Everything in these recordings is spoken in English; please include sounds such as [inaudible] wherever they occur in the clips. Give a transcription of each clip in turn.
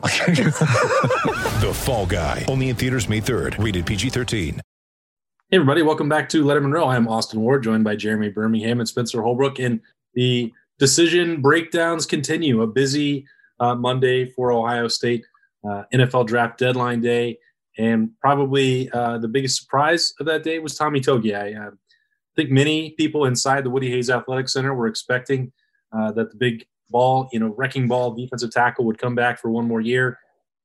[laughs] The Fall Guy. Only in theaters May 3rd. Rated PG-13. Hey, everybody, welcome back to Lettermen Row. I'm Austin Ward, joined by Jeremy Birmingham and Spencer Holbrook. And the decision breakdowns continue. A busy uh, Monday for Ohio State, uh, NFL draft deadline day. And probably uh, the biggest surprise of that day was Tommy Togiai. I uh, think many people inside the Woody Hayes Athletic Center were expecting uh, that the big ball, you know, wrecking ball defensive tackle would come back for one more year.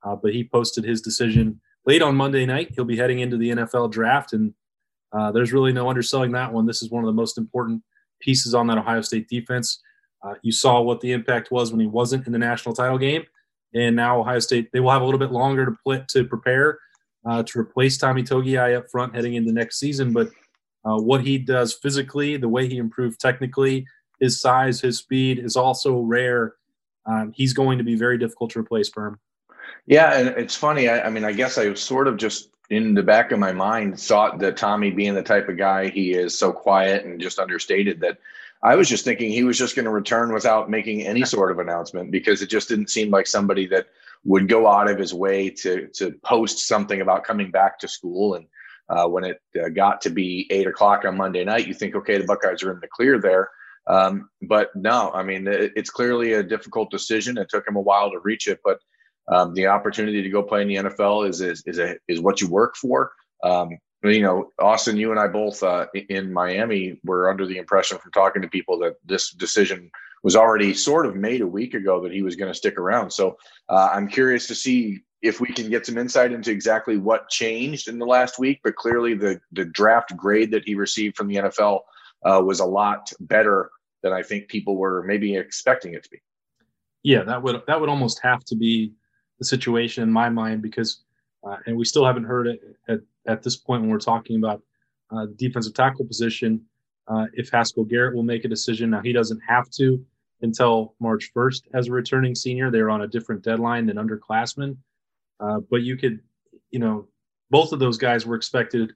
Uh, but he posted his decision late on Monday night. He'll be heading into the NFL draft. And uh, there's really no underselling that one. This is one of the most important pieces on that Ohio State defense. Uh, you saw what the impact was when he wasn't in the national title game, and now Ohio State they will have a little bit longer to play, to prepare uh, to replace Tommy Togiai up front heading into next season. But uh, what he does physically, the way he improved technically, his size, his speed is also rare. Um, he's going to be very difficult to replace. Berm. Yeah, and it's funny. I, I mean, I guess I sort of just in the back of my mind thought that Tommy, being the type of guy he is, so quiet and just understated, that I was just thinking he was just going to return without making any [laughs] sort of announcement because it just didn't seem like somebody that would go out of his way to to post something about coming back to school. And uh, when it uh, got to be eight o'clock on Monday night, you think, okay, the Buckeyes are in the clear there. Um, but no, I mean, it, it's clearly a difficult decision. It took him a while to reach it, but um, the opportunity to go play in the NFL is is is, a, is what you work for. Um, you know, Austin, you and I both uh, in Miami were under the impression from talking to people that this decision was already sort of made a week ago that he was going to stick around. So uh, I'm curious to see if we can get some insight into exactly what changed in the last week. But clearly, the the draft grade that he received from the NFL uh, was a lot better than I think people were maybe expecting it to be. Yeah, that would that would almost have to be the situation in my mind because, uh, and we still haven't heard it at, at this point when we're talking about uh, defensive tackle position. Uh, if Haskell Garrett will make a decision now, he doesn't have to until March 1st as a returning senior. They're on a different deadline than underclassmen. Uh, but you could, you know, both of those guys were expected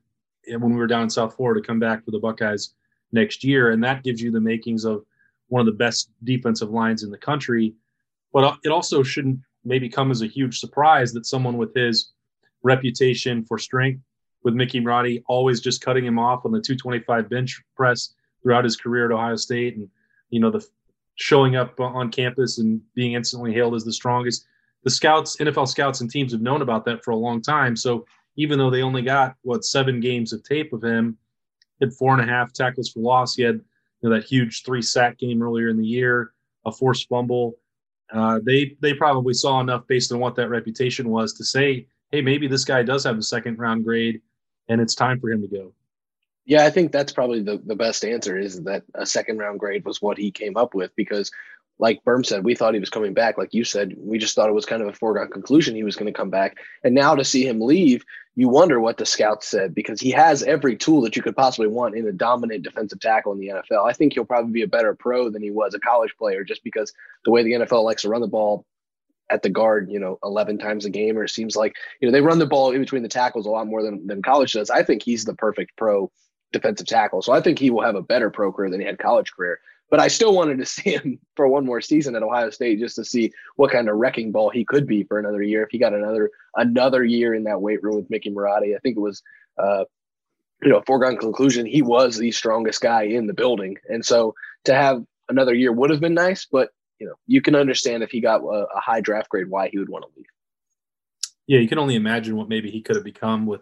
when we were down in South Florida to come back for the Buckeyes next year, and that gives you the makings of one of the best defensive lines in the country. But uh, it also shouldn't maybe come as a huge surprise that someone with his reputation for strength with Mickey Marotti always just cutting him off on the 225 bench press throughout his career at Ohio State and you know the showing up on campus and being instantly hailed as the strongest the scouts NFL scouts and teams have known about that for a long time so even though they only got what seven games of tape of him had four and a half tackles for loss he had you know that huge three sack game earlier in the year a forced fumble uh, they they probably saw enough based on what that reputation was to say, hey, maybe this guy does have a second round grade, and it's time for him to go. Yeah, I think that's probably the, the best answer is that a second round grade was what he came up with because like Berm said, we thought he was coming back. Like you said, we just thought it was kind of a foregone conclusion he was going to come back. And now to see him leave, you wonder what the scouts said because he has every tool that you could possibly want in a dominant defensive tackle in the NFL. I think he'll probably be a better pro than he was a college player just because the way the NFL likes to run the ball at the guard, you know, 11 times a game, or it seems like, you know, they run the ball in between the tackles a lot more than, than college does. I think he's the perfect pro defensive tackle. So I think he will have a better pro career than he had college career. But I still wanted to [laughs] see him for one more season at Ohio State just to see what kind of wrecking ball he could be for another year. If he got another another year in that weight room with Mickey Marotti, I think it was uh, you know, foregone conclusion, he was the strongest guy in the building. And so to have another year would have been nice, but you know, you can understand if he got a, a high draft grade why he would want to leave. Yeah, you can only imagine what maybe he could have become with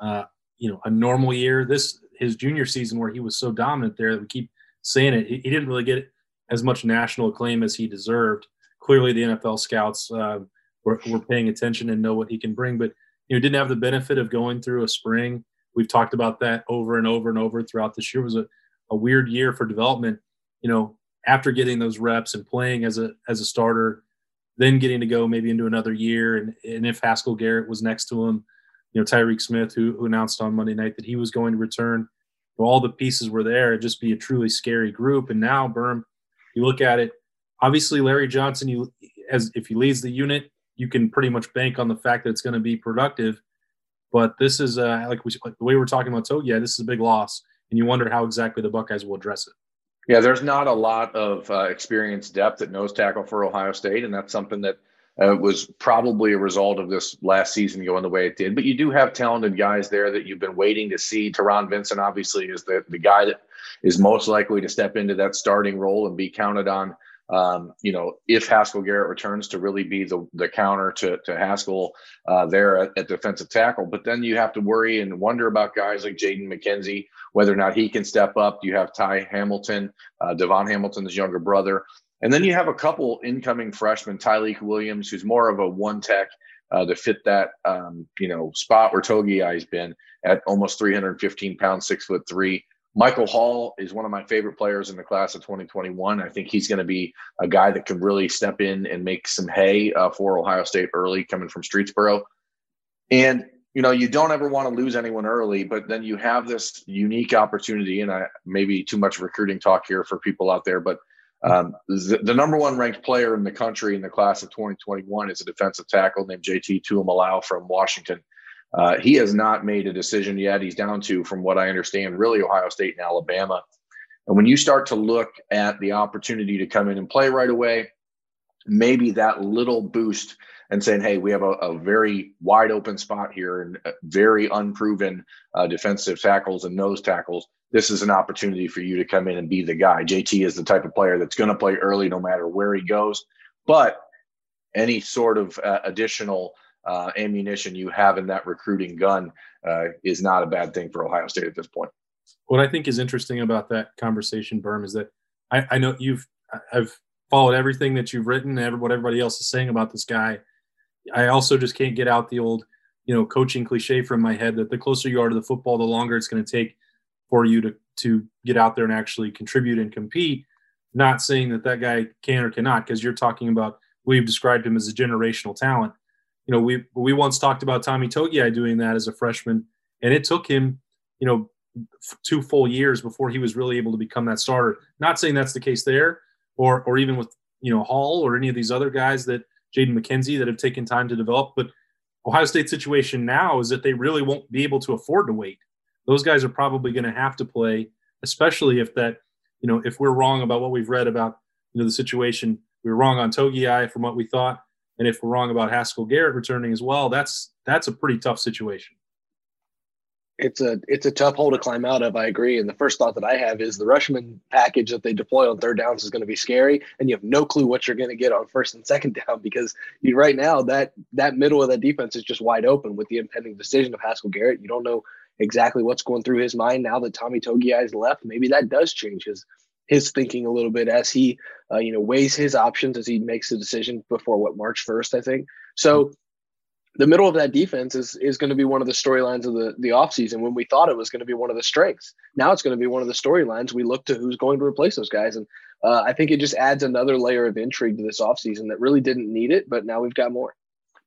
uh, you know, a normal year. This his junior season where he was so dominant there that we keep saying it. He, didn't really get as much national acclaim as he deserved. Clearly, the NFL scouts uh, were, were paying attention and know what he can bring, but you know, didn't have the benefit of going through a spring. We've talked about that over and over and over throughout this year. It was a, a weird year for development. You know, after getting those reps and playing as a as a starter, then getting to go maybe into another year, and and if Haskell Garrett was next to him, you know Tyreke Smith, who, who announced on Monday night that he was going to return. All the pieces were there. It'd just be a truly scary group. And now, Berm, you look at it. Obviously, Larry Johnson, you as if he leads the unit, you can pretty much bank on the fact that it's going to be productive. But this is uh, like, we, like the way we're talking about Togiai. This is a big loss, and you wonder how exactly the Buckeyes will address it. Yeah, there's not a lot of uh, experience depth at nose tackle for Ohio State, and that's something that uh, was probably a result of this last season going the way it did. But you do have talented guys there that you've been waiting to see. Taron Vincent obviously is the the guy that is most likely to step into that starting role and be counted on. Um, you know, if Haskell Garrett returns to really be the, the counter to, to Haskell uh, there at, at, defensive tackle. But then you have to worry and wonder about guys like Jaden McKenzie, whether or not he can step up. You have Ty Hamilton, uh, DaVon Hamilton's younger brother. And then you have a couple incoming freshmen, Tyleik Williams, who's more of a one tech uh, to fit that um, you know spot where Togiai has been at almost 315 pounds, six foot three. Michael Hall is one of my favorite players in the class of 2021. I think he's going to be a guy that can really step in and make some hay uh, for Ohio State early, coming from Streetsboro. And you know, you don't ever want to lose anyone early, but then you have this unique opportunity. And I maybe too much recruiting talk here for people out there, but um, the, the, number one ranked player in the country in the class of 2021 is a defensive tackle named JT Tuimoloau from Washington. Uh, he has not made a decision yet. He's down to, from what I understand, really Ohio State and Alabama. And when you start to look at the opportunity to come in and play right away, maybe that little boost and saying, hey, we have a, a very wide open spot here and uh, very unproven uh, defensive tackles and nose tackles this is an opportunity for you to come in and be the guy. JT is the type of player that's going to play early no matter where he goes. But any sort of uh, additional uh, ammunition you have in that recruiting gun uh, is not a bad thing for Ohio State at this point. What I think is interesting about that conversation, Berm, is that I, I know you've I've followed everything that you've written and what everybody else is saying about this guy. I also just can't get out the old, you know, coaching cliche from my head that the closer you are to the football, the longer it's going to take for you to to get out there and actually contribute and compete. Not saying that that guy can or cannot, because you're talking about we've described him as a generational talent. You know, we we once talked about Tommy Togiai doing that as a freshman, and it took him, you know, two full years before he was really able to become that starter. Not saying that's the case there, or or even with you know Hall or any of these other guys that Jaden McKenzie that have taken time to develop. But Ohio State's situation now is that they really won't be able to afford to wait those guys are probably going to have to play, especially if that, you know, if we're wrong about what we've read about, you know, the situation. We were wrong on Togiai from what we thought, and if we're wrong about Haskell Garrett returning as well, that's that's a pretty tough situation. It's a it's a tough hole to climb out of. I agree. And the first thought that I have is the rushmen package that they deploy on third downs is going to be scary, and you have no clue what you're going to get on first and second down [laughs] because you right now that that middle of that defense is just wide open with the impending decision of Haskell Garrett. You don't know exactly what's going through his mind now that Tommy Togiai has left. Maybe that does change his his thinking a little bit as he uh, you know weighs his options as he makes the decision before what March first, I think. So the middle of that defense is is going to be one of the storylines of the the offseason when we thought it was going to be one of the strengths. Now it's going to be one of the storylines. We look to who's going to replace those guys. And uh, I think it just adds another layer of intrigue to this offseason that really didn't need it, but now we've got more.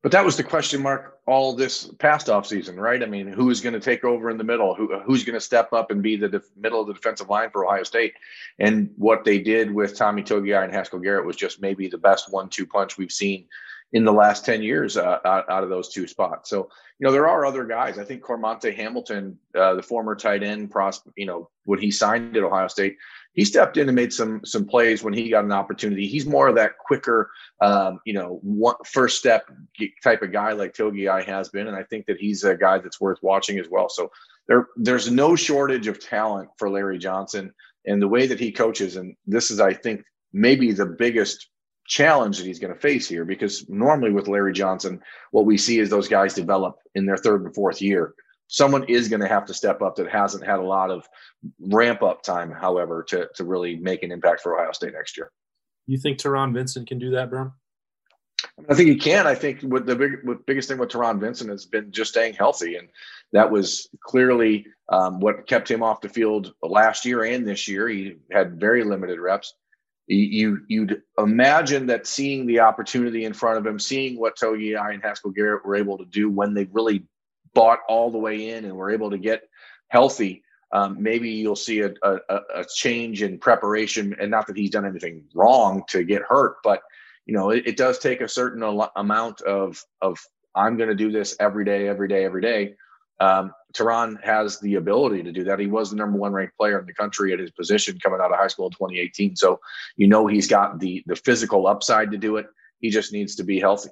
But that was the question mark all this past offseason, right? I mean, who's going to take over in the middle? Who, who's going to step up and be the def- middle of the defensive line for Ohio State? And what they did with Tommy Togiai and Haskell Garrett was just maybe the best one-two punch we've seen in the last 10 years uh, out, out, of those two spots. So, you know, there are other guys. I think Cormonte Hamilton, uh, the former tight end, pros, you know, when he signed at Ohio State, he stepped in and made some some plays when he got an opportunity. He's more of that quicker, um, you know, one, first step type of guy like Togiai has been, and I think that he's a guy that's worth watching as well. So there there's no shortage of talent for Larry Johnson and the way that he coaches, and this is, I think, maybe the biggest challenge that he's going to face here because normally with Larry Johnson, what we see is those guys develop in their third and fourth year someone is going to have to step up that hasn't had a lot of ramp up time, however, to, to really make an impact for Ohio State next year. You think Taron Vincent can do that, Bro? I think he can. I think what the big, what biggest thing with Taron Vincent has been just staying healthy, and that was clearly um, what kept him off the field last year and this year. He had very limited reps. You you'd imagine that seeing the opportunity in front of him, seeing what Togiai and Haskell Garrett were able to do when they really bought all the way in and were able to get healthy, um, maybe you'll see a, a, a, change in preparation. And not that he's done anything wrong to get hurt, but you know, it, it does take a certain al- amount of of I'm going to do this every day, every day, every day. Um, Taron has the ability to do that. He was the number one ranked player in the country at his position coming out of high school in 2018. So you know he's got the the physical upside to do it. He just needs to be healthy.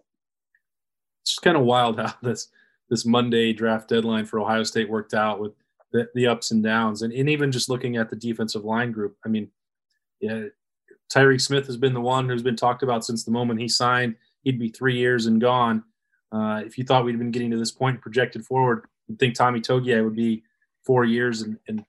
It's kind of wild how this this Monday draft deadline for Ohio State worked out with the, the ups and downs, and, and even just looking at the defensive line group. I mean, yeah, Tyreke Smith has been the one who's been talked about since the moment he signed. He'd be three years and gone. Uh, if you thought we'd been getting to this point projected forward, you'd think Tommy Togiai would be four years and, and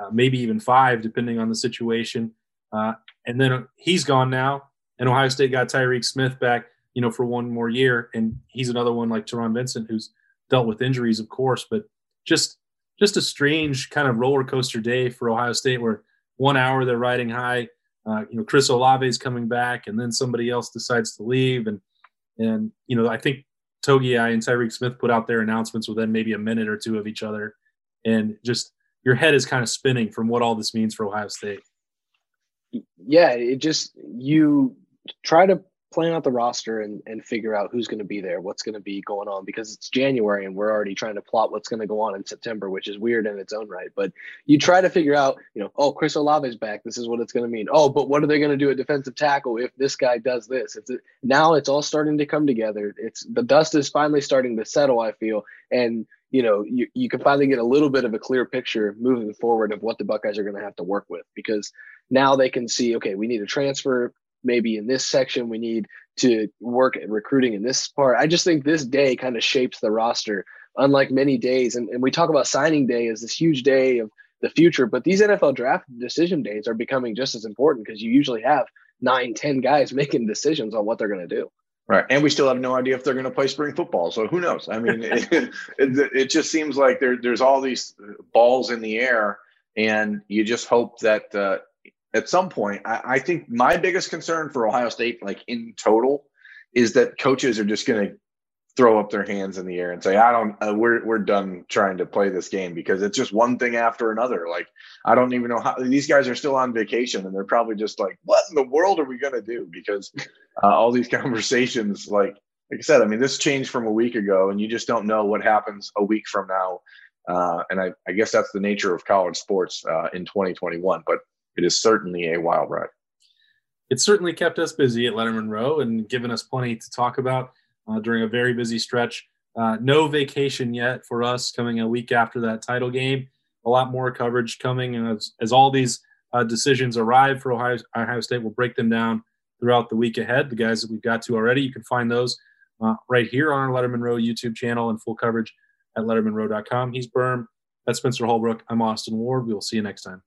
uh, maybe even five, depending on the situation. Uh, and then he's gone now, and Ohio State got Tyreke Smith back, you know, for one more year, and he's another one like Taron Vincent who's dealt with injuries, of course, but just just a strange kind of roller coaster day for Ohio State, where one hour they're riding high, uh, you know, Chris Olave is coming back, and then somebody else decides to leave, and and you know, I think Togiai and Tyreke Smith put out their announcements within maybe a minute or two of each other, and just your head is kind of spinning from what all this means for Ohio State. Yeah, it just you try to plan out the roster and, and figure out who's going to be there, what's going to be going on because it's January and we're already trying to plot what's going to go on in September, which is weird in its own right. But you try to figure out, you know, oh, Chris Olave is back. This is what it's going to mean. Oh, but what are they going to do at defensive tackle if this guy does this? It's now it's all starting to come together. It's the dust is finally starting to settle. I feel and you know you, you can finally get a little bit of a clear picture moving forward of what the buckeyes are going to have to work with because now they can see okay we need a transfer maybe in this section we need to work at recruiting in this part. I just think this day kind of shapes the roster, unlike many days. And, and we talk about signing day as this huge day of the future, but these NFL draft decision days are becoming just as important because you usually have nine, ten guys [laughs] making decisions on what they're going to do. Right, and we still have no idea if they're going to play spring football. So who knows? I mean, [laughs] it, it, it, just seems like there, there's all these balls in the air, and you just hope that uh, at some point, I, I think my biggest concern for Ohio State, like in total, is that coaches are just going to throw up their hands in the air and say, "I don't, uh, we're we're done trying to play this game because it's just one thing after another." Like I don't even know how these guys are still on vacation and they're probably just like, "What in the world are we going to do?" Because uh, all these [laughs] conversations, like like I said, I mean, this changed from a week ago, and you just don't know what happens a week from now. Uh, and I, I guess that's the nature of college sports uh, in 2021. But it is certainly a wild ride. It certainly kept us busy at Lettermen Row and given us plenty to talk about uh, during a very busy stretch. Uh, no vacation yet for us coming a week after that title game. A lot more coverage coming as, as all these uh, decisions arrive for Ohio, Ohio State. We'll break them down throughout the week ahead. The guys that we've got to already, you can find those uh, right here on our Lettermen Row YouTube channel and full coverage at lettermenrow.com. He's Berm. That's Spencer Holbrook. I'm Austin Ward. We will see you next time.